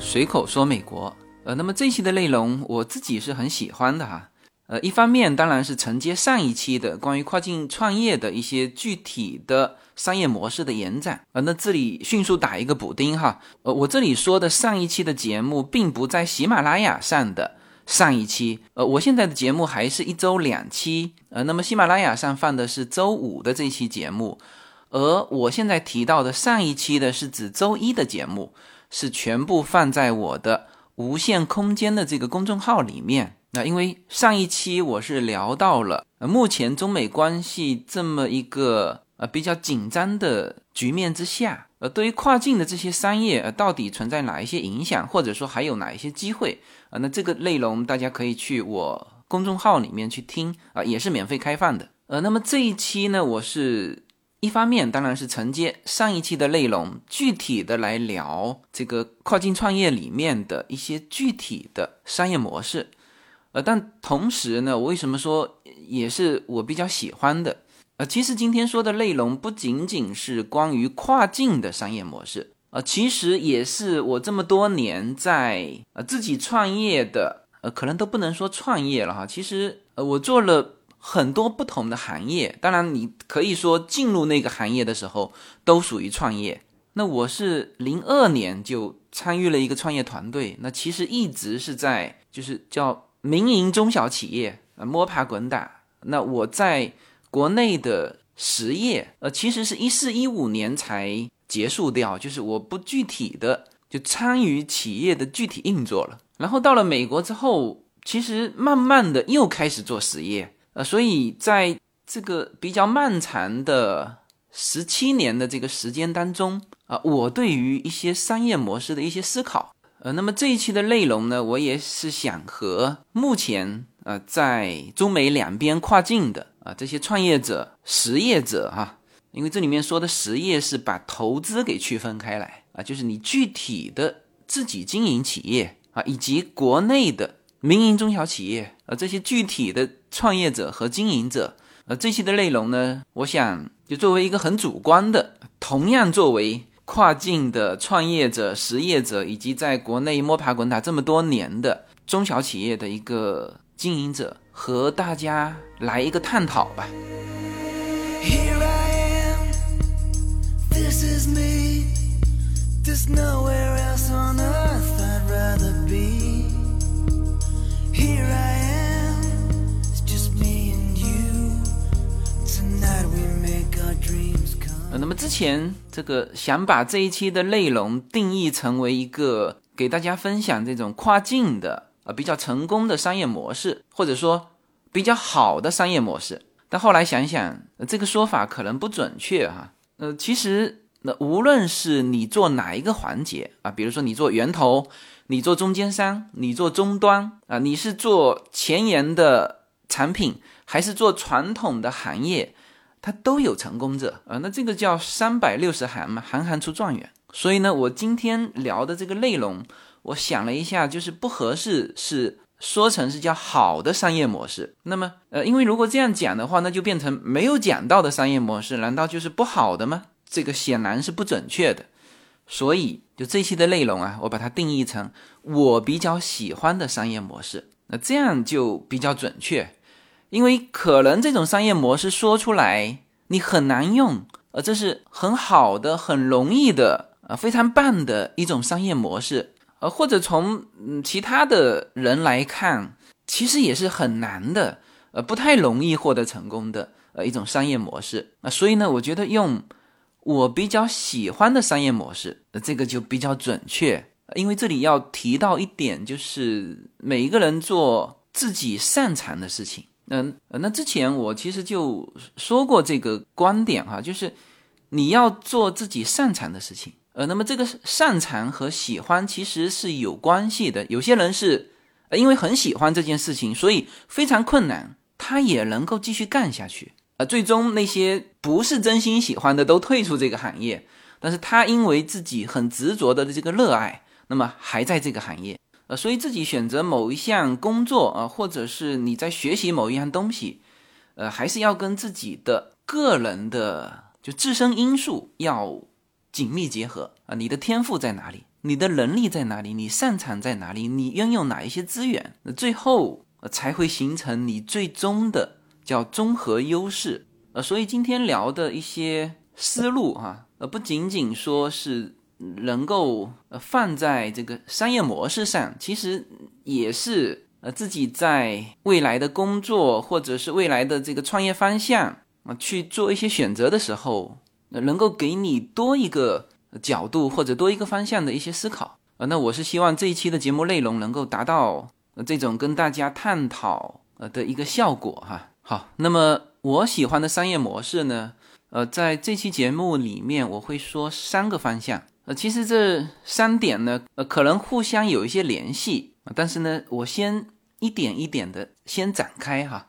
随口说美国。呃，那么这期的内容我自己是很喜欢的哈。呃，一方面当然是承接上一期的关于跨境创业的一些具体的商业模式的延展。呃，那这里迅速打一个补丁哈。呃，我这里说的上一期的节目并不在喜马拉雅上的上一期。呃，我现在的节目还是一周两期。呃，那么喜马拉雅上放的是周五的这期节目，而我现在提到的上一期的是指周一的节目。是全部放在我的无限空间的这个公众号里面。那因为上一期我是聊到了呃目前中美关系这么一个呃比较紧张的局面之下，呃对于跨境的这些商业呃到底存在哪一些影响，或者说还有哪一些机会啊？那这个内容大家可以去我公众号里面去听啊，也是免费开放的。呃，那么这一期呢，我是。一方面当然是承接上一期的内容，具体的来聊这个跨境创业里面的一些具体的商业模式，呃，但同时呢，我为什么说也是我比较喜欢的？呃，其实今天说的内容不仅仅是关于跨境的商业模式，呃，其实也是我这么多年在呃自己创业的，呃，可能都不能说创业了哈，其实呃，我做了。很多不同的行业，当然你可以说进入那个行业的时候都属于创业。那我是零二年就参与了一个创业团队，那其实一直是在就是叫民营中小企业摸爬滚打。那我在国内的实业呃其实是一四一五年才结束掉，就是我不具体的就参与企业的具体运作了。然后到了美国之后，其实慢慢的又开始做实业。呃，所以在这个比较漫长的十七年的这个时间当中啊，我对于一些商业模式的一些思考，呃，那么这一期的内容呢，我也是想和目前呃在中美两边跨境的啊这些创业者、实业者哈，因为这里面说的实业是把投资给区分开来啊，就是你具体的自己经营企业啊，以及国内的。民营中小企业，呃，这些具体的创业者和经营者，而，这期的内容呢，我想就作为一个很主观的，同样作为跨境的创业者、实业者，以及在国内摸爬滚打这么多年的中小企业的一个经营者，和大家来一个探讨吧。Here I am, this is me, there's nowhere else on earth I'd rather be. 那么之前这个想把这一期的内容定义成为一个给大家分享这种跨境的呃比较成功的商业模式，或者说比较好的商业模式，但后来想想，这个说法可能不准确哈。呃，其实那无论是你做哪一个环节啊，比如说你做源头。你做中间商，你做终端啊，你是做前沿的产品，还是做传统的行业，它都有成功者啊。那这个叫三百六十行嘛，行行出状元。所以呢，我今天聊的这个内容，我想了一下，就是不合适是说成是叫好的商业模式。那么，呃，因为如果这样讲的话，那就变成没有讲到的商业模式，难道就是不好的吗？这个显然是不准确的。所以，就这期的内容啊，我把它定义成我比较喜欢的商业模式，那这样就比较准确。因为可能这种商业模式说出来你很难用，呃，这是很好的、很容易的、呃，非常棒的一种商业模式，呃，或者从嗯其他的人来看，其实也是很难的，呃，不太容易获得成功的呃一种商业模式。那所以呢，我觉得用。我比较喜欢的商业模式，这个就比较准确，因为这里要提到一点，就是每一个人做自己擅长的事情。嗯，那之前我其实就说过这个观点哈，就是你要做自己擅长的事情。呃，那么这个擅长和喜欢其实是有关系的。有些人是因为很喜欢这件事情，所以非常困难，他也能够继续干下去。呃，最终那些不是真心喜欢的都退出这个行业，但是他因为自己很执着的这个热爱，那么还在这个行业，呃，所以自己选择某一项工作啊，或者是你在学习某一样东西，呃，还是要跟自己的个人的就自身因素要紧密结合啊，你的天赋在哪里？你的能力在哪里？你擅长在哪里？你拥有哪一些资源？那最后才会形成你最终的叫综合优势。呃，所以今天聊的一些思路哈，呃，不仅仅说是能够呃放在这个商业模式上，其实也是呃自己在未来的工作或者是未来的这个创业方向啊去做一些选择的时候，能够给你多一个。角度或者多一个方向的一些思考啊，那我是希望这一期的节目内容能够达到这种跟大家探讨呃的一个效果哈。好，那么我喜欢的商业模式呢，呃，在这期节目里面我会说三个方向，呃，其实这三点呢，呃，可能互相有一些联系，但是呢，我先一点一点的先展开哈。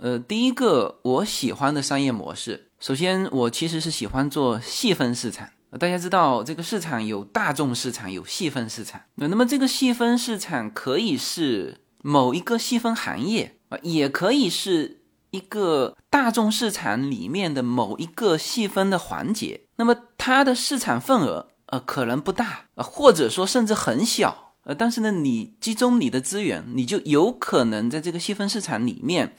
呃，第一个我喜欢的商业模式，首先我其实是喜欢做细分市场。大家知道，这个市场有大众市场，有细分市场。那那么这个细分市场可以是某一个细分行业啊，也可以是一个大众市场里面的某一个细分的环节。那么它的市场份额呃可能不大啊，或者说甚至很小呃，但是呢，你集中你的资源，你就有可能在这个细分市场里面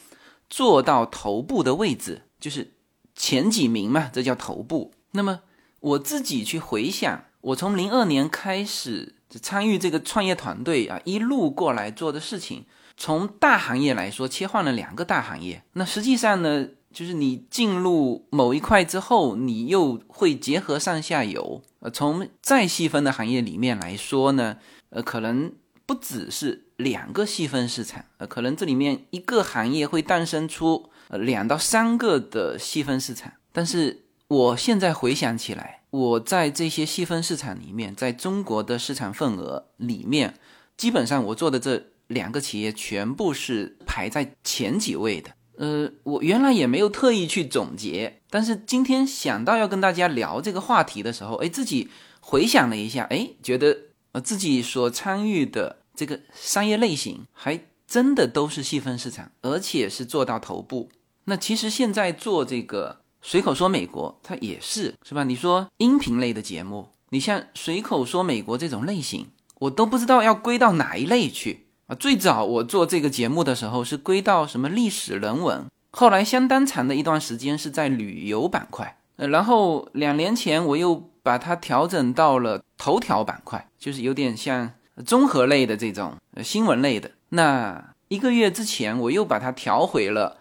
做到头部的位置，就是前几名嘛，这叫头部。那么我自己去回想，我从零二年开始参与这个创业团队啊，一路过来做的事情，从大行业来说，切换了两个大行业。那实际上呢，就是你进入某一块之后，你又会结合上下游。呃，从再细分的行业里面来说呢，呃，可能不只是两个细分市场，呃，可能这里面一个行业会诞生出呃两到三个的细分市场，但是。我现在回想起来，我在这些细分市场里面，在中国的市场份额里面，基本上我做的这两个企业全部是排在前几位的。呃，我原来也没有特意去总结，但是今天想到要跟大家聊这个话题的时候，哎，自己回想了一下，哎，觉得呃自己所参与的这个商业类型还真的都是细分市场，而且是做到头部。那其实现在做这个。随口说美国，它也是是吧？你说音频类的节目，你像随口说美国这种类型，我都不知道要归到哪一类去啊。最早我做这个节目的时候是归到什么历史人文，后来相当长的一段时间是在旅游板块，呃，然后两年前我又把它调整到了头条板块，就是有点像综合类的这种新闻类的。那一个月之前我又把它调回了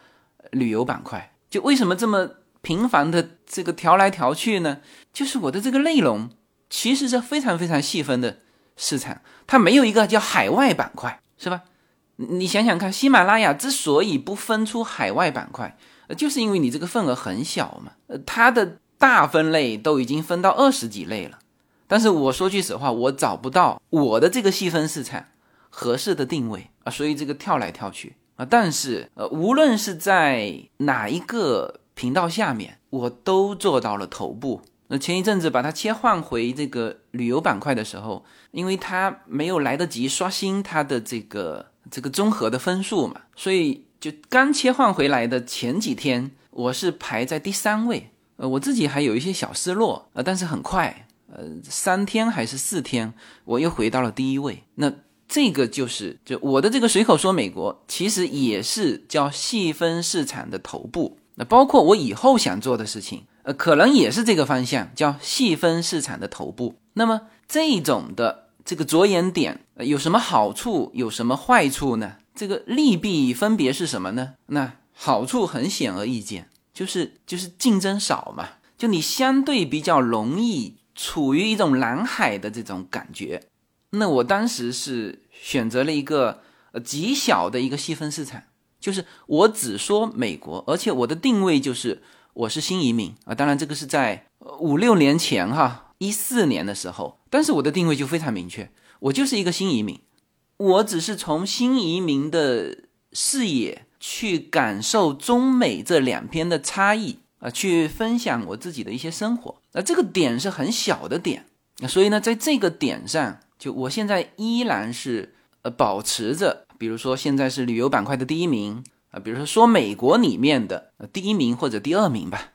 旅游板块，就为什么这么？频繁的这个调来调去呢，就是我的这个内容其实是非常非常细分的市场，它没有一个叫海外板块，是吧？你想想看，喜马拉雅之所以不分出海外板块，就是因为你这个份额很小嘛。呃，它的大分类都已经分到二十几类了，但是我说句实话，我找不到我的这个细分市场合适的定位啊，所以这个跳来跳去啊。但是呃，无论是在哪一个。频道下面我都做到了头部。那前一阵子把它切换回这个旅游板块的时候，因为它没有来得及刷新它的这个这个综合的分数嘛，所以就刚切换回来的前几天，我是排在第三位。呃，我自己还有一些小失落呃，但是很快，呃，三天还是四天，我又回到了第一位。那这个就是就我的这个随口说美国，其实也是叫细分市场的头部。那包括我以后想做的事情，呃，可能也是这个方向，叫细分市场的头部。那么这种的这个着眼点有什么好处，有什么坏处呢？这个利弊分别是什么呢？那好处很显而易见，就是就是竞争少嘛，就你相对比较容易处于一种蓝海的这种感觉。那我当时是选择了一个呃极小的一个细分市场。就是我只说美国，而且我的定位就是我是新移民啊。当然，这个是在五六年前哈，一四年的时候。但是我的定位就非常明确，我就是一个新移民。我只是从新移民的视野去感受中美这两边的差异啊，去分享我自己的一些生活。那这个点是很小的点，所以呢，在这个点上，就我现在依然是呃保持着。比如说，现在是旅游板块的第一名啊，比如说说美国里面的第一名或者第二名吧，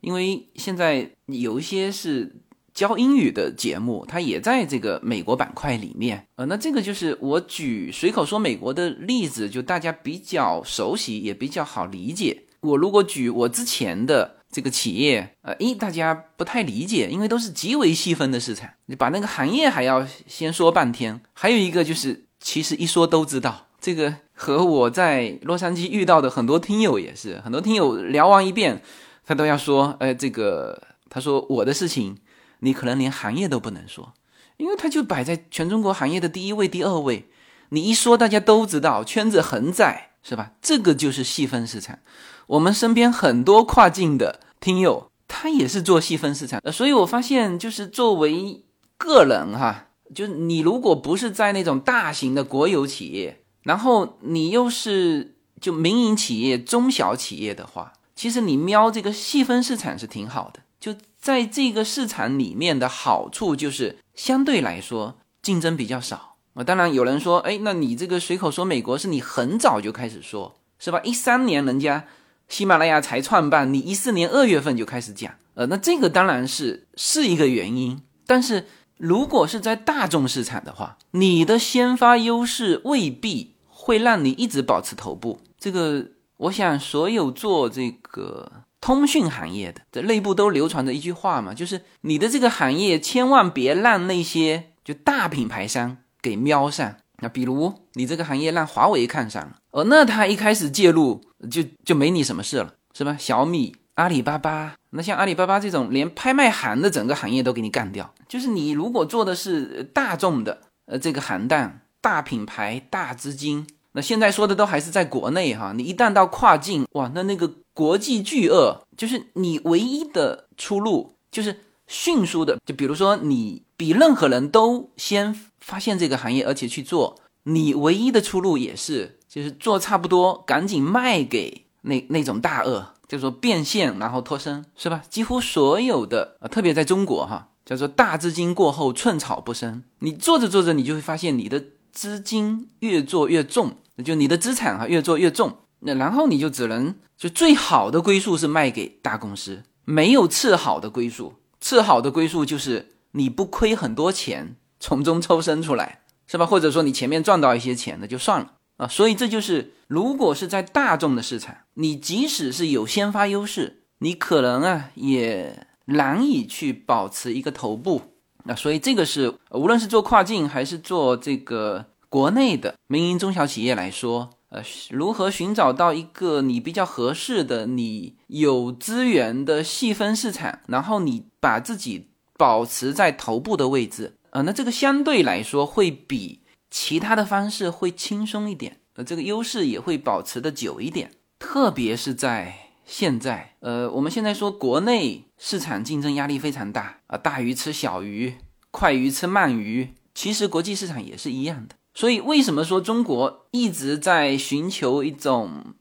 因为现在有一些是教英语的节目，它也在这个美国板块里面。呃，那这个就是我举随口说美国的例子，就大家比较熟悉，也比较好理解。我如果举我之前的这个企业，呃，一大家不太理解，因为都是极为细分的市场，你把那个行业还要先说半天。还有一个就是，其实一说都知道，这个和我在洛杉矶遇到的很多听友也是，很多听友聊完一遍，他都要说，呃，这个他说我的事情，你可能连行业都不能说，因为他就摆在全中国行业的第一位、第二位，你一说大家都知道，圈子很窄，是吧？这个就是细分市场。我们身边很多跨境的听友，他也是做细分市场，所以我发现，就是作为个人哈，就是你如果不是在那种大型的国有企业，然后你又是就民营企业、中小企业的话，其实你瞄这个细分市场是挺好的。就在这个市场里面的好处就是相对来说竞争比较少啊。当然有人说，哎，那你这个随口说美国是你很早就开始说，是吧？一三年人家。喜马拉雅才创办，你一四年二月份就开始讲，呃，那这个当然是是一个原因。但是如果是在大众市场的话，你的先发优势未必会让你一直保持头部。这个，我想所有做这个通讯行业的，这内部都流传着一句话嘛，就是你的这个行业千万别让那些就大品牌商给瞄上。那比如你这个行业让华为看上了，哦，那他一开始介入就就没你什么事了，是吧？小米、阿里巴巴，那像阿里巴巴这种连拍卖行的整个行业都给你干掉。就是你如果做的是大众的，呃，这个行当、大品牌、大资金，那现在说的都还是在国内哈。你一旦到跨境，哇，那那个国际巨鳄，就是你唯一的出路就是迅速的，就比如说你比任何人都先。发现这个行业，而且去做，你唯一的出路也是，就是做差不多，赶紧卖给那那种大鳄，叫做变现，然后脱身，是吧？几乎所有的，呃，特别在中国哈，叫做大资金过后寸草不生。你做着做着，你就会发现你的资金越做越重，就你的资产哈越做越重，那然后你就只能就最好的归宿是卖给大公司，没有次好的归宿，次好的归宿就是你不亏很多钱。从中抽身出来，是吧？或者说你前面赚到一些钱，那就算了啊。所以这就是，如果是在大众的市场，你即使是有先发优势，你可能啊也难以去保持一个头部。那所以这个是，无论是做跨境还是做这个国内的民营中小企业来说，呃，如何寻找到一个你比较合适的、你有资源的细分市场，然后你把自己保持在头部的位置。呃，那这个相对来说会比其他的方式会轻松一点，呃，这个优势也会保持的久一点。特别是在现在，呃，我们现在说国内市场竞争压力非常大啊，大鱼吃小鱼，快鱼吃慢鱼，其实国际市场也是一样的。所以为什么说中国一直在寻求一种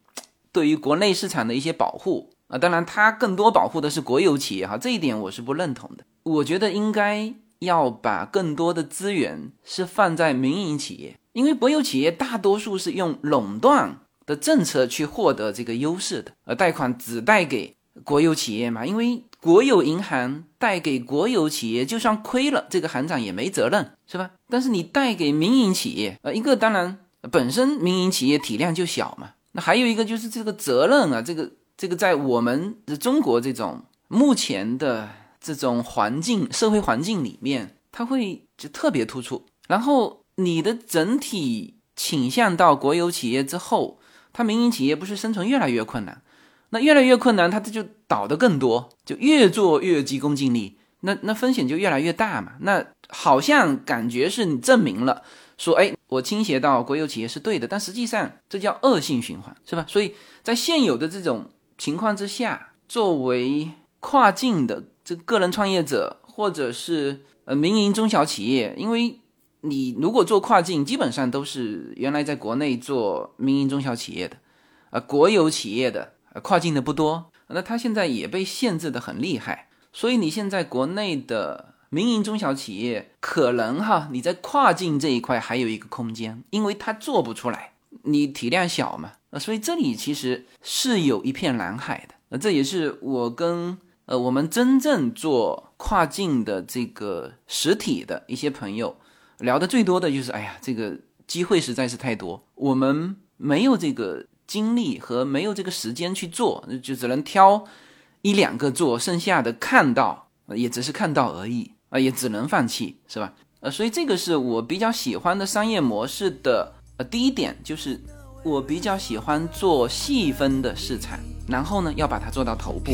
对于国内市场的一些保护啊？当然，它更多保护的是国有企业哈，这一点我是不认同的。我觉得应该。要把更多的资源是放在民营企业，因为国有企业大多数是用垄断的政策去获得这个优势的，而贷款只贷给国有企业嘛，因为国有银行贷给国有企业，就算亏了，这个行长也没责任，是吧？但是你贷给民营企业，呃，一个当然本身民营企业体量就小嘛，那还有一个就是这个责任啊，这个这个在我们中国这种目前的。这种环境、社会环境里面，它会就特别突出。然后你的整体倾向到国有企业之后，它民营企业不是生存越来越困难？那越来越困难，它这就倒的更多，就越做越急功近利，那 那风险就越来越大嘛。那好像感觉是你证明了，说哎，我倾斜到国有企业是对的，但实际上这叫恶性循环，是吧？所以在现有的这种情况之下，作为跨境的。这个人创业者或者是呃民营中小企业，因为你如果做跨境，基本上都是原来在国内做民营中小企业的，啊国有企业的跨境的不多，那他现在也被限制的很厉害，所以你现在国内的民营中小企业可能哈你在跨境这一块还有一个空间，因为它做不出来，你体量小嘛，呃所以这里其实是有一片蓝海的，那这也是我跟。呃，我们真正做跨境的这个实体的一些朋友，聊的最多的就是，哎呀，这个机会实在是太多，我们没有这个精力和没有这个时间去做，就只能挑一两个做，剩下的看到也只是看到而已啊，也只能放弃，是吧？呃，所以这个是我比较喜欢的商业模式的呃第一点，就是我比较喜欢做细分的市场，然后呢要把它做到头部。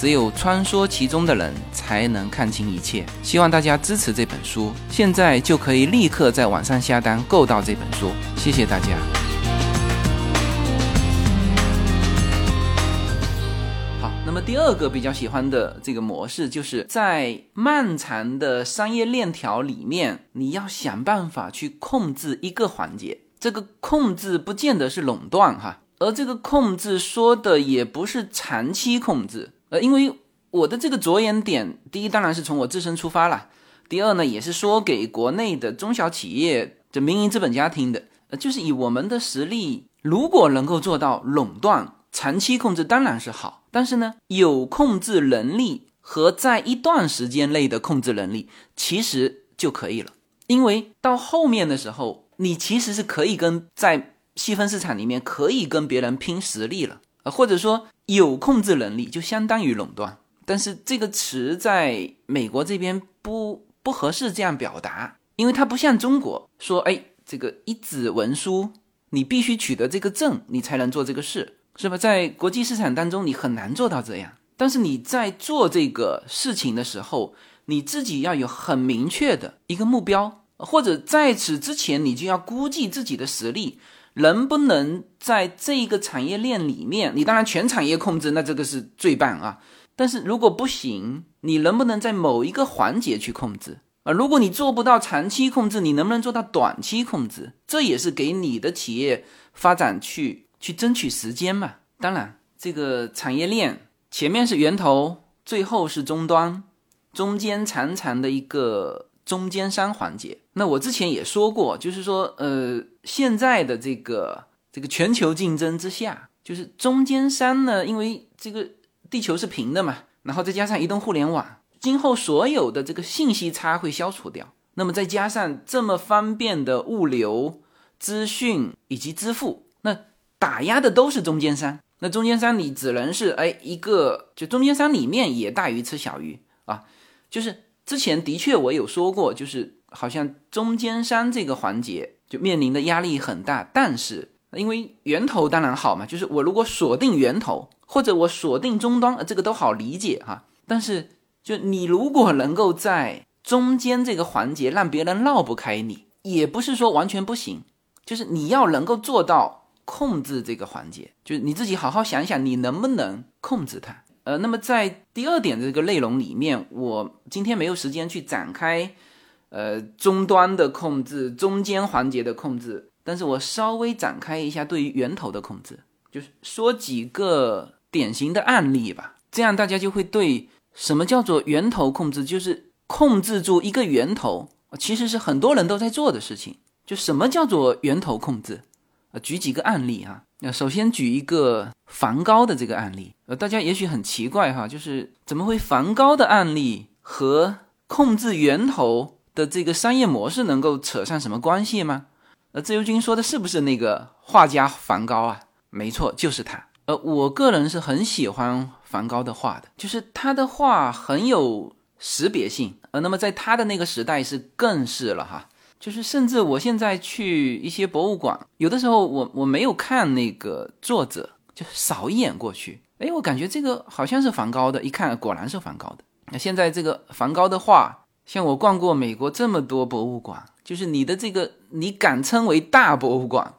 只有穿梭其中的人才能看清一切。希望大家支持这本书，现在就可以立刻在网上下单购到这本书。谢谢大家。好那么第二个比较喜欢的这个模式，就是在漫长的商业链条里面，你要想办法去控制一个环节。这个控制不见得是垄断哈，而这个控制说的也不是长期控制。呃，因为我的这个着眼点，第一当然是从我自身出发了，第二呢也是说给国内的中小企业、这民营资本家听的。呃，就是以我们的实力，如果能够做到垄断。长期控制当然是好，但是呢，有控制能力和在一段时间内的控制能力其实就可以了。因为到后面的时候，你其实是可以跟在细分市场里面可以跟别人拼实力了，呃，或者说有控制能力就相当于垄断。但是这个词在美国这边不不合适这样表达，因为它不像中国说，哎，这个一纸文书你必须取得这个证，你才能做这个事。是吧？在国际市场当中，你很难做到这样。但是你在做这个事情的时候，你自己要有很明确的一个目标，或者在此之前，你就要估计自己的实力能不能在这个产业链里面。你当然全产业控制，那这个是最棒啊。但是如果不行，你能不能在某一个环节去控制啊？如果你做不到长期控制，你能不能做到短期控制？这也是给你的企业发展去。去争取时间嘛？当然，这个产业链前面是源头，最后是终端，中间长长的一个中间商环节。那我之前也说过，就是说，呃，现在的这个这个全球竞争之下，就是中间商呢，因为这个地球是平的嘛，然后再加上移动互联网，今后所有的这个信息差会消除掉。那么再加上这么方便的物流、资讯以及支付，那。打压的都是中间商，那中间商你只能是哎一个，就中间商里面也大鱼吃小鱼啊，就是之前的确我有说过，就是好像中间商这个环节就面临的压力很大，但是因为源头当然好嘛，就是我如果锁定源头或者我锁定终端，这个都好理解哈，但是就你如果能够在中间这个环节让别人绕不开你，也不是说完全不行，就是你要能够做到。控制这个环节，就是你自己好好想想，你能不能控制它？呃，那么在第二点这个内容里面，我今天没有时间去展开，呃，终端的控制、中间环节的控制，但是我稍微展开一下对于源头的控制，就是说几个典型的案例吧，这样大家就会对什么叫做源头控制，就是控制住一个源头，其实是很多人都在做的事情。就什么叫做源头控制？呃，举几个案例哈。那首先举一个梵高的这个案例。呃，大家也许很奇怪哈，就是怎么会梵高的案例和控制源头的这个商业模式能够扯上什么关系吗？呃，自由军说的是不是那个画家梵高啊？没错，就是他。呃，我个人是很喜欢梵高的画的，就是他的画很有识别性。呃，那么在他的那个时代是更是了哈。就是，甚至我现在去一些博物馆，有的时候我我没有看那个作者，就扫一眼过去，哎，我感觉这个好像是梵高的，一看果然是梵高的。那现在这个梵高的画，像我逛过美国这么多博物馆，就是你的这个你敢称为大博物馆，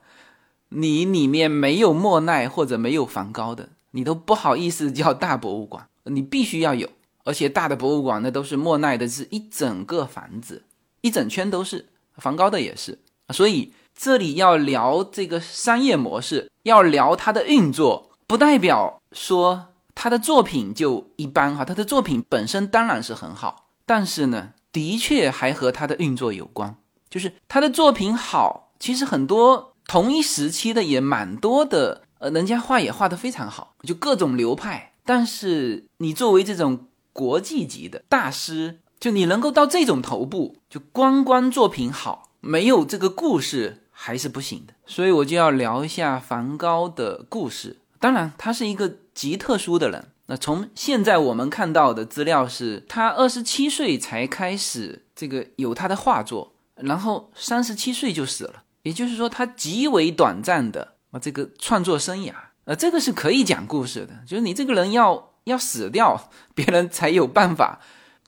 你里面没有莫奈或者没有梵高的，你都不好意思叫大博物馆。你必须要有。而且大的博物馆那都是莫奈的，是一整个房子，一整圈都是。梵高的也是。所以这里要聊这个商业模式，要聊它的运作，不代表说他的作品就一般哈。他的作品本身当然是很好，但是呢，的确还和他的运作有关。就是他的作品好，其实很多同一时期的也蛮多的，呃，人家画也画得非常好，就各种流派。但是你作为这种国际级的大师，就你能够到这种头部，就光光作品好，没有这个故事还是不行的。所以我就要聊一下梵高的故事。当然，他是一个极特殊的人。那从现在我们看到的资料是，他二十七岁才开始这个有他的画作，然后三十七岁就死了。也就是说，他极为短暂的啊这个创作生涯。呃，这个是可以讲故事的，就是你这个人要。要死掉，别人才有办法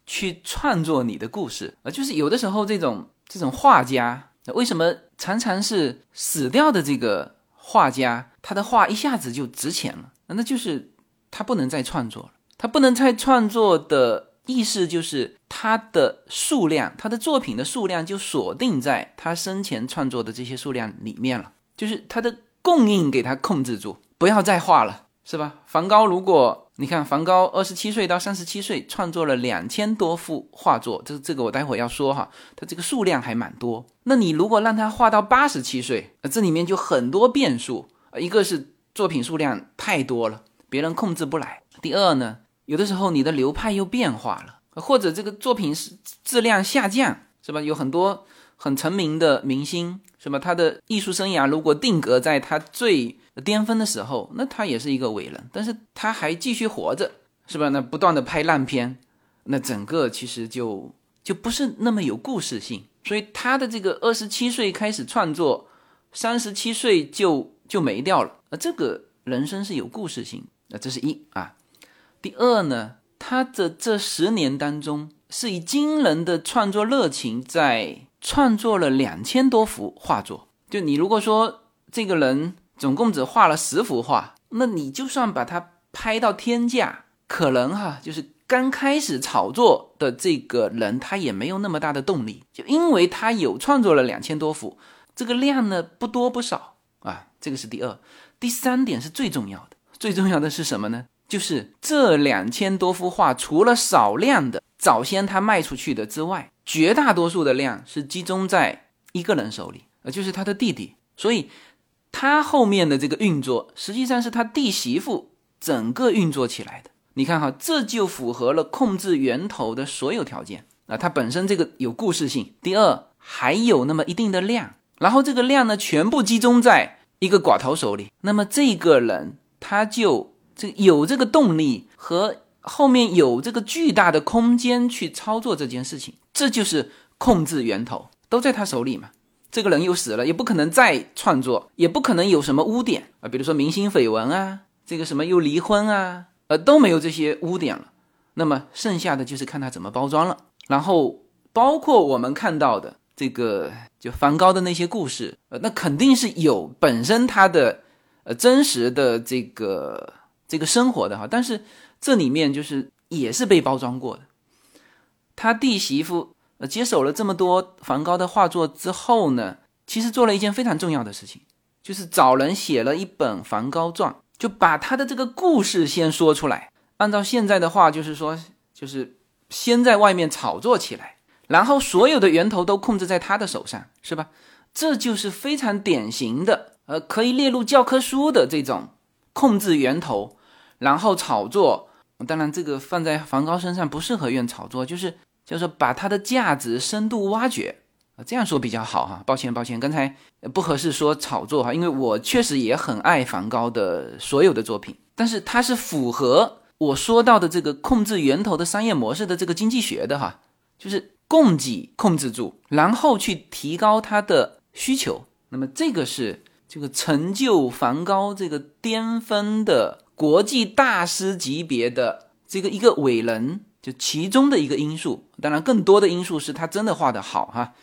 去创作你的故事啊！就是有的时候，这种这种画家为什么常常是死掉的？这个画家，他的画一下子就值钱了，那就是他不能再创作了。他不能再创作的意思就是他的数量，他的作品的数量就锁定在他生前创作的这些数量里面了，就是他的供应给他控制住，不要再画了，是吧？梵高如果。你看，梵高二十七岁到三十七岁创作了两千多幅画作，这这个我待会要说哈，他这个数量还蛮多。那你如果让他画到八十七岁，这里面就很多变数一个是作品数量太多了，别人控制不来；第二呢，有的时候你的流派又变化了，或者这个作品是质量下降，是吧？有很多很成名的明星，是吧？他的艺术生涯如果定格在他最。巅峰的时候，那他也是一个伟人，但是他还继续活着，是吧？那不断的拍烂片，那整个其实就就不是那么有故事性。所以他的这个二十七岁开始创作，三十七岁就就没掉了。那这个人生是有故事性，那这是一啊。第二呢，他的这十年当中，是以惊人的创作热情在创作了两千多幅画作。就你如果说这个人。总共只画了十幅画，那你就算把它拍到天价，可能哈，就是刚开始炒作的这个人，他也没有那么大的动力，就因为他有创作了两千多幅，这个量呢不多不少啊，这个是第二，第三点是最重要的，最重要的是什么呢？就是这两千多幅画，除了少量的早先他卖出去的之外，绝大多数的量是集中在一个人手里，呃，就是他的弟弟，所以。他后面的这个运作，实际上是他弟媳妇整个运作起来的。你看哈，这就符合了控制源头的所有条件啊。它本身这个有故事性，第二还有那么一定的量，然后这个量呢全部集中在一个寡头手里，那么这个人他就这有这个动力和后面有这个巨大的空间去操作这件事情，这就是控制源头都在他手里嘛。这个人又死了，也不可能再创作，也不可能有什么污点啊，比如说明星绯闻啊，这个什么又离婚啊，呃都没有这些污点了。那么剩下的就是看他怎么包装了。然后包括我们看到的这个就梵高的那些故事，呃，那肯定是有本身他的呃真实的这个这个生活的哈，但是这里面就是也是被包装过的。他弟媳妇。接手了这么多梵高的画作之后呢，其实做了一件非常重要的事情，就是找人写了一本《梵高传》，就把他的这个故事先说出来。按照现在的话，就是说，就是先在外面炒作起来，然后所有的源头都控制在他的手上，是吧？这就是非常典型的，呃，可以列入教科书的这种控制源头，然后炒作。当然，这个放在梵高身上不适合用炒作，就是。就是把它的价值深度挖掘啊，这样说比较好哈。抱歉，抱歉，刚才不合适说炒作哈，因为我确实也很爱梵高的所有的作品，但是它是符合我说到的这个控制源头的商业模式的这个经济学的哈，就是供给控制住，然后去提高它的需求。那么这个是这个成就梵高这个巅峰的国际大师级别的这个一个伟人。就其中的一个因素，当然更多的因素是他真的画得好哈，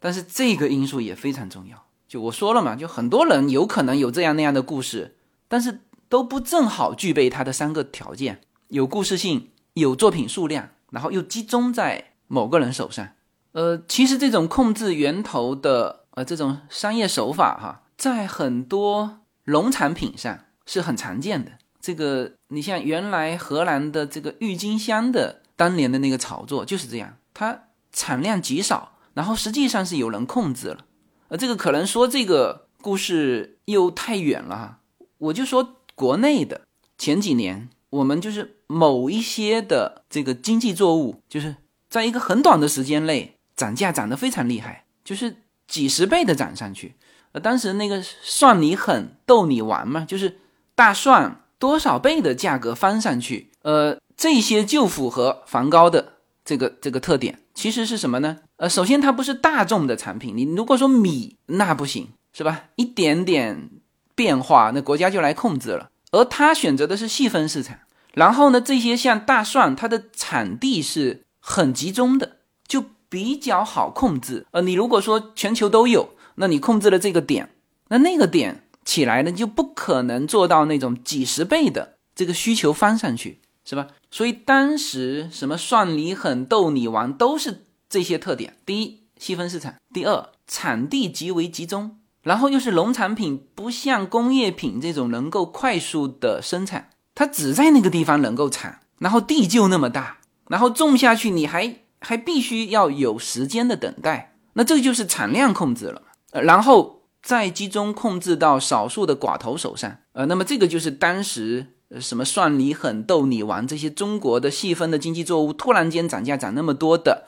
但是这个因素也非常重要。就我说了嘛，就很多人有可能有这样那样的故事，但是都不正好具备他的三个条件。有故事性、有作品数量，然后又集中在某个人手上。呃，其实这种控制源头的呃这种商业手法哈，在很多农产品上是很常见的。这个你像原来荷兰的这个郁金香的当年的那个炒作就是这样，它产量极少，然后实际上是有人控制了。呃，这个可能说这个故事又太远了哈，我就说国内的前几年，我们就是某一些的这个经济作物，就是在一个很短的时间内。涨价涨得非常厉害，就是几十倍的涨上去。呃，当时那个算你狠逗你玩嘛，就是大蒜多少倍的价格翻上去。呃，这些就符合梵高的这个这个特点。其实是什么呢？呃，首先它不是大众的产品。你如果说米那不行，是吧？一点点变化，那国家就来控制了。而他选择的是细分市场。然后呢，这些像大蒜，它的产地是很集中的，就。比较好控制，呃，你如果说全球都有，那你控制了这个点，那那个点起来呢，就不可能做到那种几十倍的这个需求翻上去，是吧？所以当时什么算你狠、逗你玩，都是这些特点。第一，细分市场；第二，产地极为集中；然后又是农产品，不像工业品这种能够快速的生产，它只在那个地方能够产，然后地就那么大，然后种下去，你还。还必须要有时间的等待，那这就是产量控制了，呃，然后再集中控制到少数的寡头手上，呃，那么这个就是当时什么算你狠、逗你玩这些中国的细分的经济作物突然间涨价涨那么多的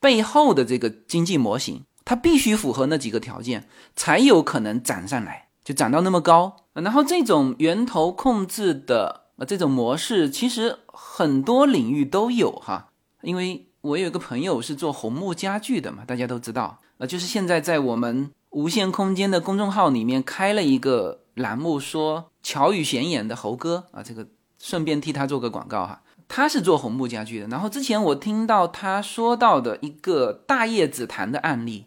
背后的这个经济模型，它必须符合那几个条件才有可能涨上来，就涨到那么高。然后这种源头控制的呃这种模式，其实很多领域都有哈，因为。我有一个朋友是做红木家具的嘛，大家都知道，呃，就是现在在我们无限空间的公众号里面开了一个栏目，说乔宇贤演的猴哥啊，这个顺便替他做个广告哈，他是做红木家具的。然后之前我听到他说到的一个大叶紫檀的案例，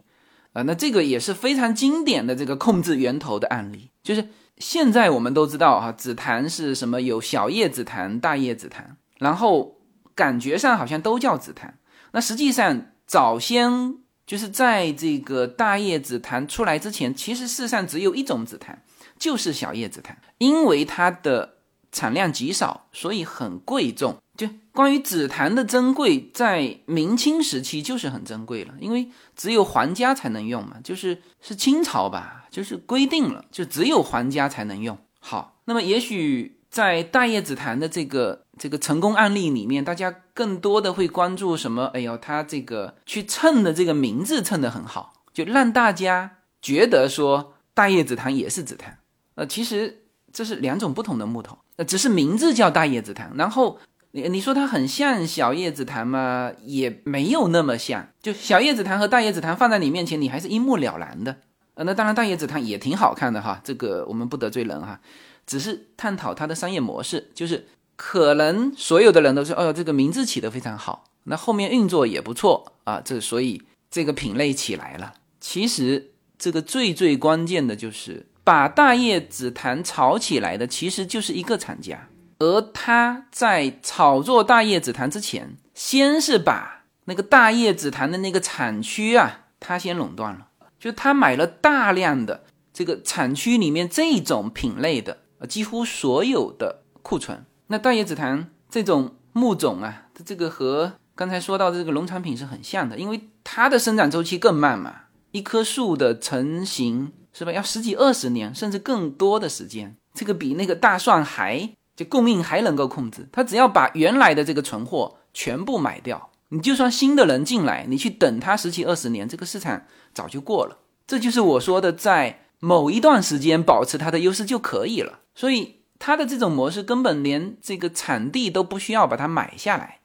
啊，那这个也是非常经典的这个控制源头的案例，就是现在我们都知道哈，紫檀是什么？有小叶紫檀、大叶紫檀，然后感觉上好像都叫紫檀。那实际上，早先就是在这个大叶紫檀出来之前，其实世上只有一种紫檀，就是小叶紫檀。因为它的产量极少，所以很贵重。就关于紫檀的珍贵，在明清时期就是很珍贵了，因为只有皇家才能用嘛，就是是清朝吧，就是规定了，就只有皇家才能用。好，那么也许在大叶紫檀的这个。这个成功案例里面，大家更多的会关注什么？哎呦，他这个去蹭的这个名字蹭的很好，就让大家觉得说大叶紫檀也是紫檀。呃，其实这是两种不同的木头，呃，只是名字叫大叶紫檀。然后你你说它很像小叶紫檀吗？也没有那么像。就小叶紫檀和大叶紫檀放在你面前，你还是一目了然的。呃，那当然大叶紫檀也挺好看的哈，这个我们不得罪人哈，只是探讨它的商业模式，就是。可能所有的人都说：“哦，这个名字起得非常好，那后面运作也不错啊。”这所以这个品类起来了。其实这个最最关键的就是把大叶紫檀炒起来的，其实就是一个厂家，而他在炒作大叶紫檀之前，先是把那个大叶紫檀的那个产区啊，他先垄断了，就他买了大量的这个产区里面这种品类的几乎所有的库存。那大叶紫檀这种木种啊，它这个和刚才说到的这个农产品是很像的，因为它的生长周期更慢嘛，一棵树的成型是吧，要十几二十年甚至更多的时间，这个比那个大蒜还就供应还能够控制，它只要把原来的这个存货全部买掉，你就算新的人进来，你去等他十几二十年，这个市场早就过了。这就是我说的，在某一段时间保持它的优势就可以了，所以。它的这种模式根本连这个产地都不需要把它买下来。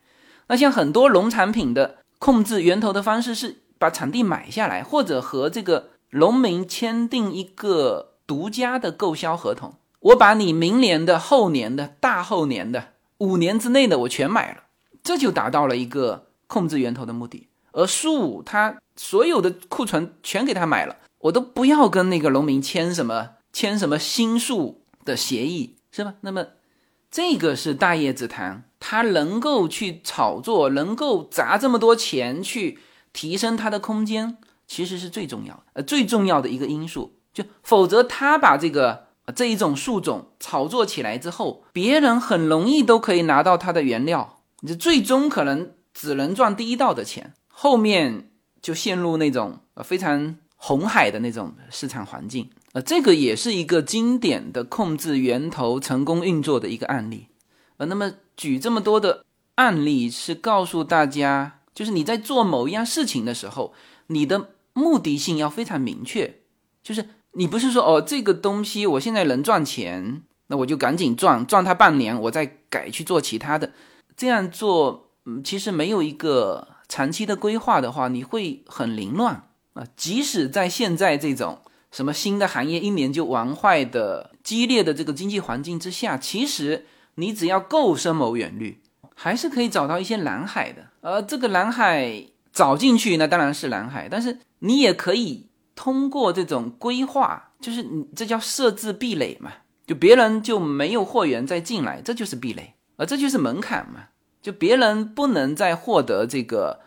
那像很多农产品的控制源头的方式是把产地买下来，或者和这个农民签订一个独家的购销合同。我把你明年的、后年的、大后年的、五年之内的我全买了，这就达到了一个控制源头的目的。而树它所有的库存全给他买了，我都不要跟那个农民签什么签什么新树的协议。是吧？那么，这个是大叶紫檀它能够去炒作，能够砸这么多钱去提升它的空间，其实是最重要的呃最重要的一个因素。就否则，他把这个这一种树种炒作起来之后，别人很容易都可以拿到它的原料，你最终可能只能赚第一道的钱，后面就陷入那种呃非常红海的那种市场环境。呃，这个也是一个经典的控制源头成功运作的一个案例。呃，那么举这么多的案例是告诉大家，就是你在做某一样事情的时候，你的目的性要非常明确。就是你不是说哦，这个东西我现在能赚钱，那我就赶紧赚，赚它半年，我再改去做其他的。这样做，嗯，其实没有一个长期的规划的话，你会很凌乱啊。即使在现在这种。什么新的行业一年就玩坏的激烈的这个经济环境之下，其实你只要够深谋远虑，还是可以找到一些蓝海的。而这个蓝海找进去，那当然是蓝海。但是你也可以通过这种规划，就是你这叫设置壁垒嘛，就别人就没有货源再进来，这就是壁垒，而这就是门槛嘛。就别人不能再获得这个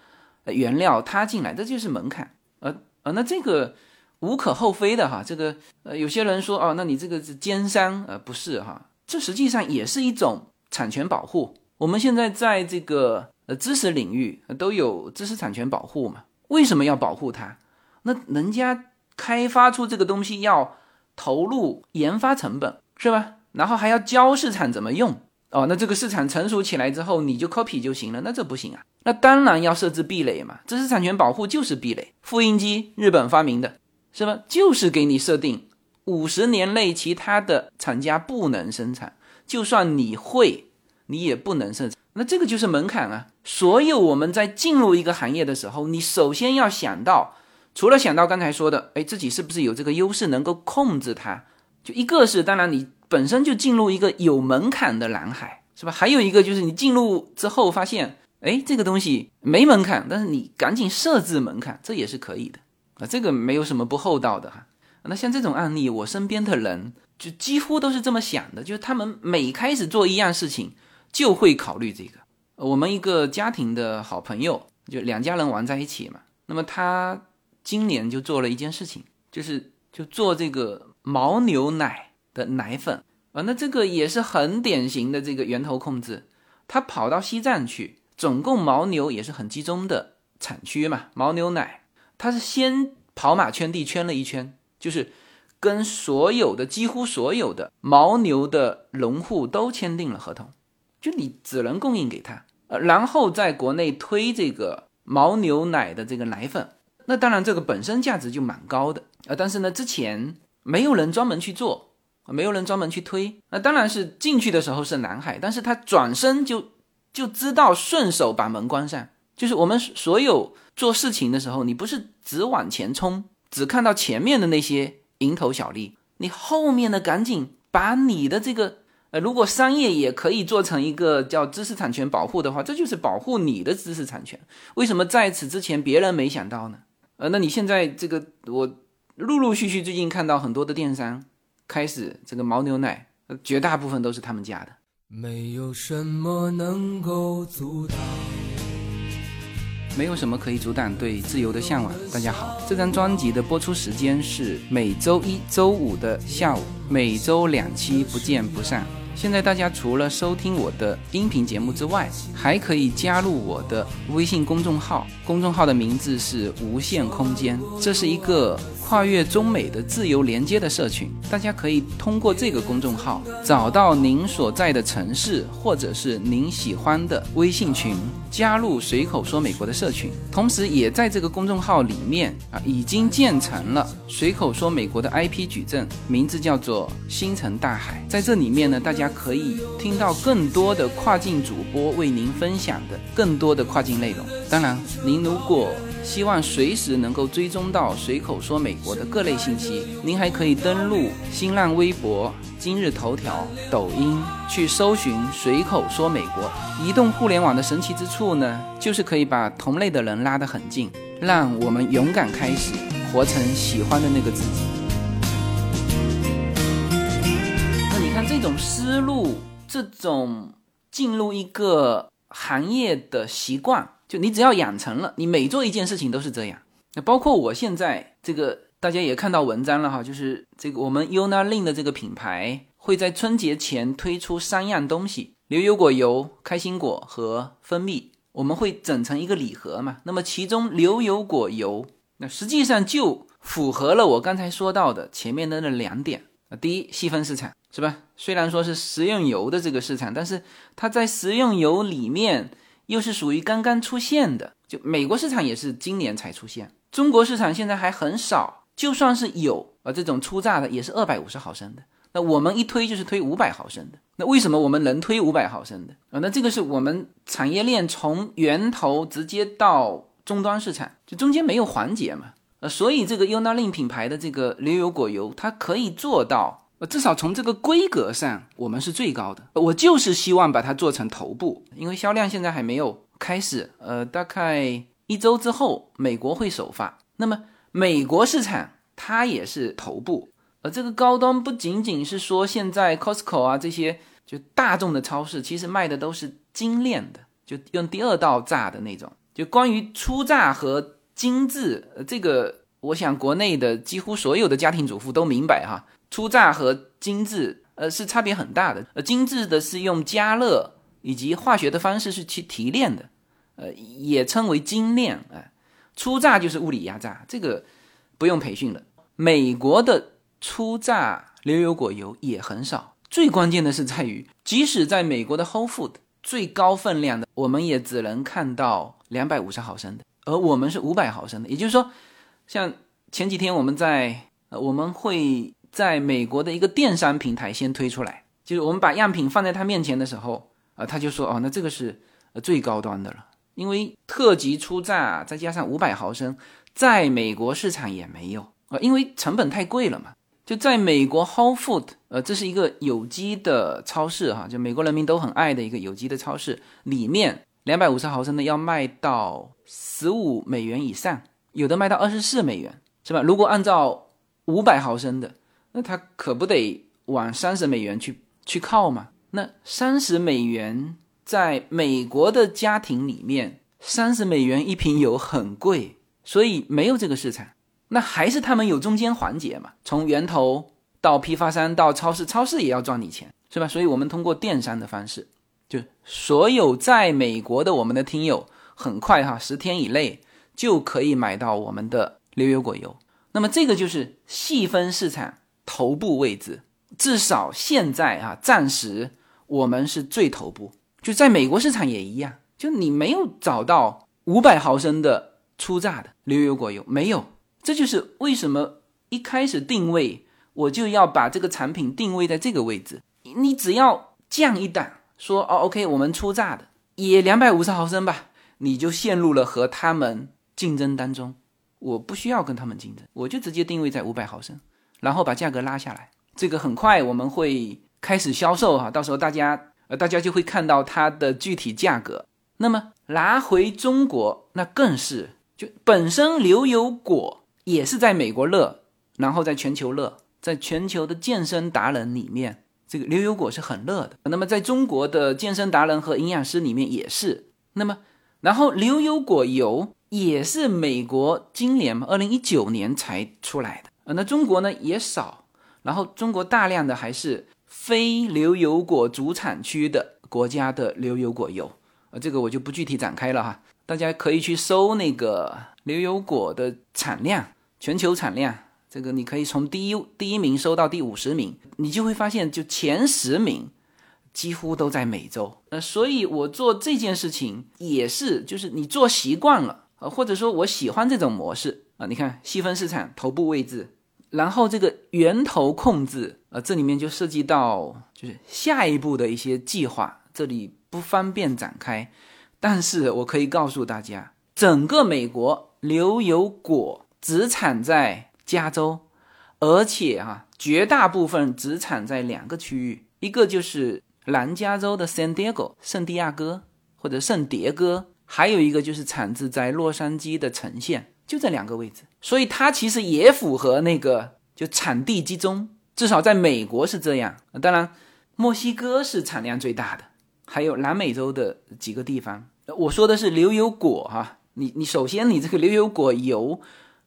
原料，他进来，这就是门槛。而而那这个。无可厚非的哈，这个呃，有些人说哦，那你这个是奸商，呃，不是哈，这实际上也是一种产权保护。我们现在在这个呃知识领域都有知识产权保护嘛？为什么要保护它？那人家开发出这个东西要投入研发成本是吧？然后还要教市场怎么用哦，那这个市场成熟起来之后你就 copy 就行了，那这不行啊？那当然要设置壁垒嘛，知识产权保护就是壁垒。复印机日本发明的。是吧？就是给你设定五十年内其他的厂家不能生产，就算你会，你也不能生产。那这个就是门槛啊！所有我们在进入一个行业的时候，你首先要想到，除了想到刚才说的，哎，自己是不是有这个优势能够控制它？就一个是，当然你本身就进入一个有门槛的蓝海，是吧？还有一个就是你进入之后发现，哎，这个东西没门槛，但是你赶紧设置门槛，这也是可以的。啊，这个没有什么不厚道的哈。那像这种案例，我身边的人就几乎都是这么想的，就是他们每开始做一样事情，就会考虑这个。我们一个家庭的好朋友，就两家人玩在一起嘛。那么他今年就做了一件事情，就是就做这个牦牛奶的奶粉啊。那这个也是很典型的这个源头控制。他跑到西藏去，总共牦牛也是很集中的产区嘛，牦牛奶。他是先跑马圈地圈了一圈，就是跟所有的几乎所有的牦牛的农户都签订了合同，就你只能供应给他，呃，然后在国内推这个牦牛奶的这个奶粉，那当然这个本身价值就蛮高的，呃，但是呢之前没有人专门去做，没有人专门去推，那当然是进去的时候是蓝海，但是他转身就就知道顺手把门关上，就是我们所有。做事情的时候，你不是只往前冲，只看到前面的那些蝇头小利，你后面的赶紧把你的这个，呃，如果商业也可以做成一个叫知识产权保护的话，这就是保护你的知识产权。为什么在此之前别人没想到呢？呃，那你现在这个，我陆陆续续最近看到很多的电商开始这个牦牛奶，绝大部分都是他们家的。没有什么能够阻挡。没有什么可以阻挡对自由的向往。大家好，这张专辑的播出时间是每周一周五的下午，每周两期，不见不散。现在大家除了收听我的音频节目之外，还可以加入我的微信公众号，公众号的名字是无限空间，这是一个。跨越中美的自由连接的社群，大家可以通过这个公众号找到您所在的城市或者是您喜欢的微信群，加入随口说美国的社群。同时，也在这个公众号里面啊，已经建成了随口说美国的 IP 矩阵，名字叫做星辰大海。在这里面呢，大家可以听到更多的跨境主播为您分享的更多的跨境内容。当然，您您如果希望随时能够追踪到随口说美国的各类信息。您还可以登录新浪微博、今日头条、抖音去搜寻“随口说美国”。移动互联网的神奇之处呢，就是可以把同类的人拉得很近，让我们勇敢开始，活成喜欢的那个自己。那你看这种思路，这种进入一个行业的习惯，就你只要养成了，你每做一件事情都是这样。那包括我现在这个，大家也看到文章了哈，就是这个我们 Unalin 的这个品牌会在春节前推出三样东西：牛油果油、开心果和蜂蜜。我们会整成一个礼盒嘛？那么其中牛油果油，那实际上就符合了我刚才说到的前面的那两点啊。第一，细分市场是吧？虽然说是食用油的这个市场，但是它在食用油里面又是属于刚刚出现的。就美国市场也是今年才出现，中国市场现在还很少。就算是有啊，这种初榨的也是二百五十毫升的。那我们一推就是推五百毫升的，那为什么我们能推五百毫升的啊？那这个是我们产业链从源头直接到终端市场，就中间没有环节嘛。呃，所以这个 Unalin 品牌的这个牛油果油，它可以做到，至少从这个规格上，我们是最高的。我就是希望把它做成头部，因为销量现在还没有开始，呃，大概一周之后美国会首发，那么美国市场它也是头部。而这个高端不仅仅是说现在 Costco 啊这些就大众的超市，其实卖的都是精炼的，就用第二道榨的那种。就关于初榨和精致，呃，这个我想国内的几乎所有的家庭主妇都明白哈。初榨和精制，呃，是差别很大的。呃，精制的是用加热以及化学的方式是去提炼的，呃，也称为精炼。哎，初榨就是物理压榨，这个不用培训了。美国的。初榨牛油果油也很少，最关键的是在于，即使在美国的 Whole Food 最高分量的，我们也只能看到两百五十毫升的，而我们是五百毫升的。也就是说，像前几天我们在呃，我们会在美国的一个电商平台先推出来，就是我们把样品放在他面前的时候，啊，他就说哦，那这个是呃最高端的了，因为特级初榨再加上五百毫升，在美国市场也没有啊，因为成本太贵了嘛。就在美国 Whole Food，呃，这是一个有机的超市哈，就美国人民都很爱的一个有机的超市，里面两百五十毫升的要卖到十五美元以上，有的卖到二十四美元，是吧？如果按照五百毫升的，那它可不得往三十美元去去靠嘛？那三十美元在美国的家庭里面，三十美元一瓶油很贵，所以没有这个市场。那还是他们有中间环节嘛？从源头到批发商到超市，超市也要赚你钱，是吧？所以我们通过电商的方式，就所有在美国的我们的听友，很快哈，十天以内就可以买到我们的牛油果油。那么这个就是细分市场头部位置，至少现在啊，暂时我们是最头部。就在美国市场也一样，就你没有找到五百毫升的初榨的牛油果油，没有。这就是为什么一开始定位我就要把这个产品定位在这个位置。你只要降一档，说哦，OK，我们出榨的也两百五十毫升吧，你就陷入了和他们竞争当中。我不需要跟他们竞争，我就直接定位在五百毫升，然后把价格拉下来。这个很快我们会开始销售哈，到时候大家呃大家就会看到它的具体价格。那么拿回中国，那更是就本身牛油果。也是在美国热，然后在全球热，在全球的健身达人里面，这个牛油果是很热的。那么在中国的健身达人和营养师里面也是。那么，然后牛油果油也是美国今年嘛，二零一九年才出来的。呃，那中国呢也少，然后中国大量的还是非牛油果主产区的国家的牛油果油。呃，这个我就不具体展开了哈，大家可以去搜那个牛油果的产量。全球产量，这个你可以从第一第一名收到第五十名，你就会发现，就前十名几乎都在美洲。呃，所以我做这件事情也是，就是你做习惯了啊，或者说我喜欢这种模式啊。你看细分市场头部位置，然后这个源头控制啊，这里面就涉及到就是下一步的一些计划，这里不方便展开，但是我可以告诉大家，整个美国牛油果。只产在加州，而且哈，绝大部分只产在两个区域，一个就是南加州的 San Diego 圣地亚哥或者圣迭戈，还有一个就是产自在洛杉矶的城县，就这两个位置。所以它其实也符合那个就产地集中，至少在美国是这样。当然，墨西哥是产量最大的，还有南美洲的几个地方。我说的是牛油果哈，你你首先你这个牛油果油，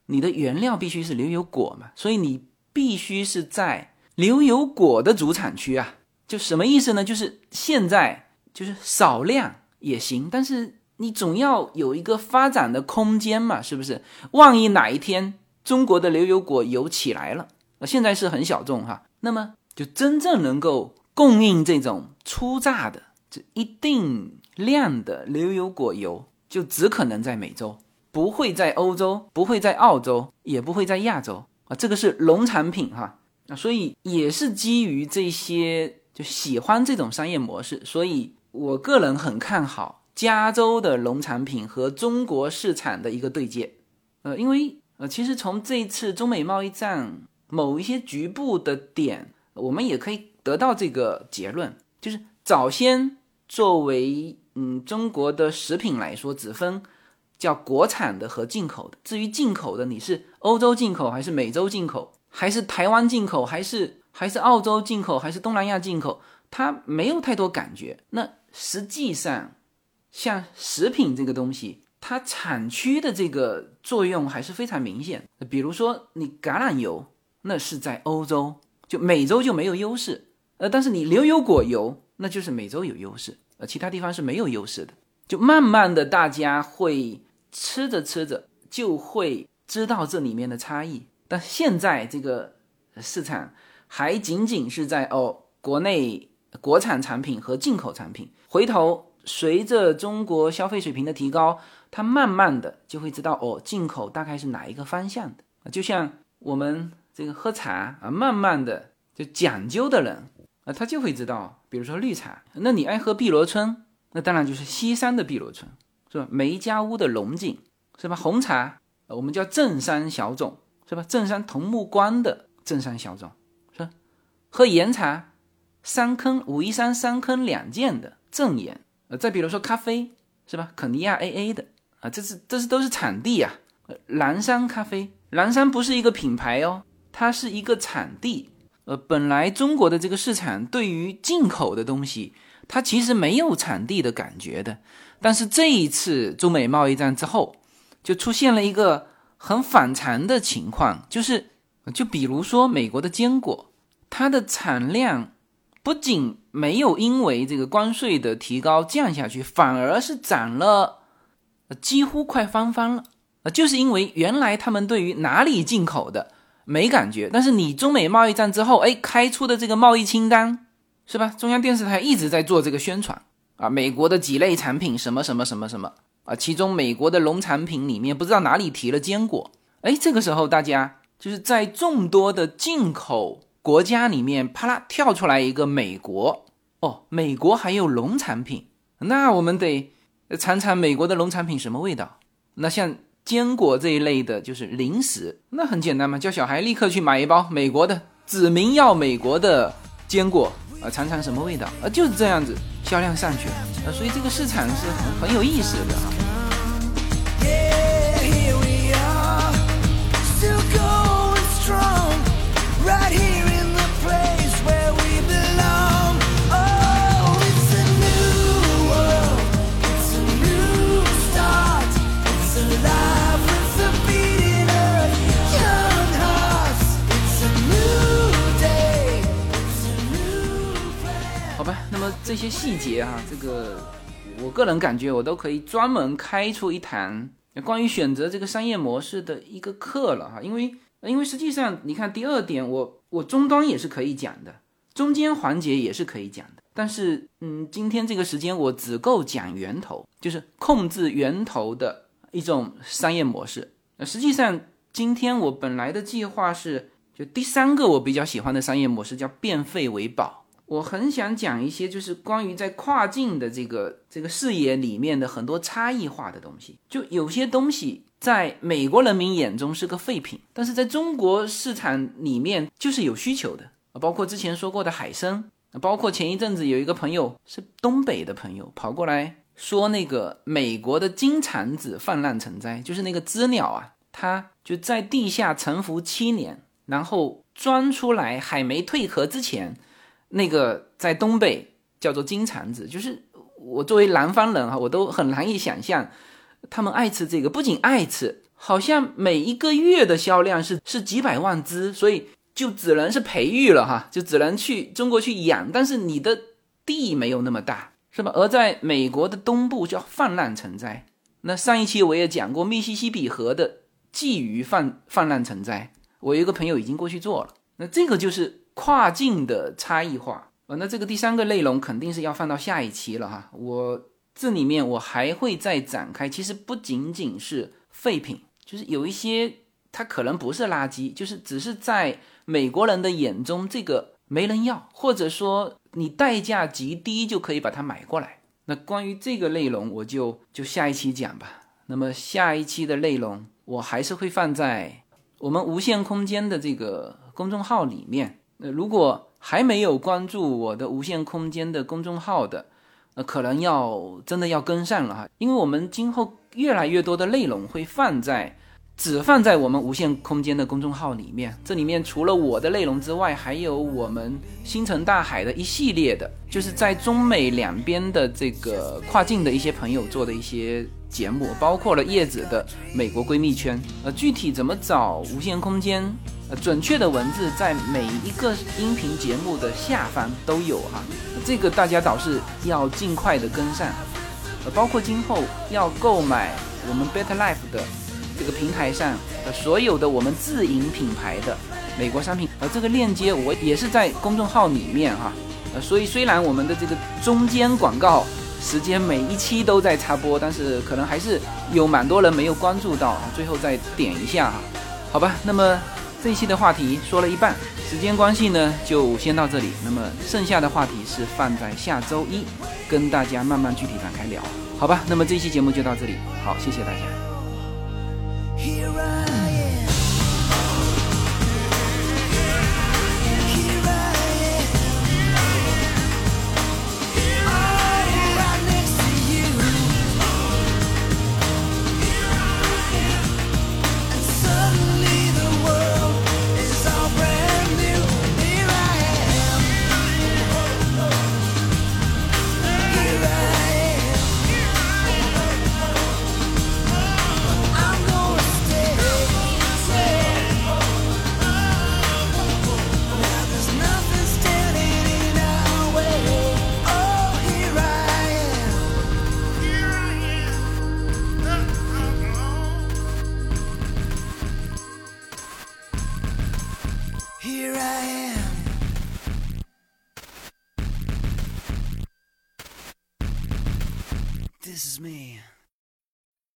你的原料必须是牛油果嘛，所以你必须是在牛油果的主产区啊。就什么意思呢？就是现在就是少量也行，但是你总要有一个发展的空间嘛，是不是？万一哪一天中国的牛油果油起来了，现在是很小众哈，那么就真正能够供应这种初榨的这一定量的牛油果油，就只可能在美洲，不会在欧洲，不会在澳洲，也不会在亚洲啊。这个是农产品哈，啊，所以也是基于这些。就喜欢这种商业模式，所以我个人很看好加州的农产品和中国市场的一个对接。呃，因为呃，其实从这次中美贸易战某一些局部的点，我们也可以得到这个结论，就是早先作为嗯中国的食品来说，只分叫国产的和进口的。至于进口的，你是欧洲进口还是美洲进口，还是台湾进口，还是？还是澳洲进口，还是东南亚进口，它没有太多感觉。那实际上，像食品这个东西，它产区的这个作用还是非常明显。比如说，你橄榄油，那是在欧洲，就美洲就没有优势。呃，但是你牛油果油，那就是美洲有优势，呃，其他地方是没有优势的。就慢慢的，大家会吃着吃着就会知道这里面的差异。但现在这个市场。还仅仅是在哦，国内国产产品和进口产品，回头随着中国消费水平的提高，它慢慢的就会知道哦，进口大概是哪一个方向的就像我们这个喝茶啊，慢慢的就讲究的人啊，他就会知道，比如说绿茶，那你爱喝碧螺春，那当然就是西山的碧螺春，是吧？梅家坞的龙井，是吧？红茶，我们叫正山小种，是吧？正山桐木关的正山小种。是吧喝岩茶，三坑武夷山三坑两件的正岩，呃，再比如说咖啡，是吧？肯尼亚 A A 的啊，这是这是都是产地啊。蓝山咖啡，蓝山不是一个品牌哦，它是一个产地。呃，本来中国的这个市场对于进口的东西，它其实没有产地的感觉的。但是这一次中美贸易战之后，就出现了一个很反常的情况，就是就比如说美国的坚果。它的产量不仅没有因为这个关税的提高降下去，反而是涨了，几乎快翻番了。就是因为原来他们对于哪里进口的没感觉，但是你中美贸易战之后，哎，开出的这个贸易清单是吧？中央电视台一直在做这个宣传啊，美国的几类产品什么什么什么什么啊，其中美国的农产品里面不知道哪里提了坚果，哎，这个时候大家就是在众多的进口。国家里面啪啦跳出来一个美国哦，美国还有农产品，那我们得尝尝美国的农产品什么味道。那像坚果这一类的，就是零食，那很简单嘛，叫小孩立刻去买一包美国的，指明要美国的坚果啊，尝尝什么味道啊，就是这样子销量上去了啊，所以这个市场是很很有意思的啊。这些细节哈，这个我个人感觉我都可以专门开出一堂关于选择这个商业模式的一个课了哈，因为因为实际上你看第二点，我我终端也是可以讲的，中间环节也是可以讲的，但是嗯，今天这个时间我只够讲源头，就是控制源头的一种商业模式。那实际上今天我本来的计划是，就第三个我比较喜欢的商业模式叫变废为宝。我很想讲一些，就是关于在跨境的这个这个视野里面的很多差异化的东西。就有些东西在美国人民眼中是个废品，但是在中国市场里面就是有需求的。包括之前说过的海参，包括前一阵子有一个朋友是东北的朋友跑过来说，那个美国的金蝉子泛滥成灾，就是那个知了啊，它就在地下沉浮七年，然后钻出来还没蜕壳之前。那个在东北叫做金蝉子，就是我作为南方人哈，我都很难以想象，他们爱吃这个，不仅爱吃，好像每一个月的销量是是几百万只，所以就只能是培育了哈，就只能去中国去养，但是你的地没有那么大，是吧？而在美国的东部叫泛滥成灾。那上一期我也讲过密西西比河的鲫鱼泛泛滥成灾，我有一个朋友已经过去做了。那这个就是跨境的差异化啊。那这个第三个内容肯定是要放到下一期了哈。我这里面我还会再展开，其实不仅仅是废品，就是有一些它可能不是垃圾，就是只是在美国人的眼中这个没人要，或者说你代价极低就可以把它买过来。那关于这个内容，我就就下一期讲吧。那么下一期的内容，我还是会放在我们无限空间的这个公众号里面。那如果还没有关注我的无限空间的公众号的，呃，可能要真的要跟上了哈，因为我们今后越来越多的内容会放在。只放在我们无限空间的公众号里面，这里面除了我的内容之外，还有我们星辰大海的一系列的，就是在中美两边的这个跨境的一些朋友做的一些节目，包括了叶子的美国闺蜜圈。呃，具体怎么找无限空间？呃，准确的文字在每一个音频节目的下方都有哈，这个大家倒是要尽快的跟上。呃，包括今后要购买我们 Better Life 的。这个平台上的所有的我们自营品牌的美国商品，呃，这个链接我也是在公众号里面哈，呃，所以虽然我们的这个中间广告时间每一期都在插播，但是可能还是有蛮多人没有关注到，最后再点一下哈，好吧，那么这一期的话题说了一半，时间关系呢就先到这里，那么剩下的话题是放在下周一跟大家慢慢具体展开聊，好吧，那么这一期节目就到这里，好，谢谢大家。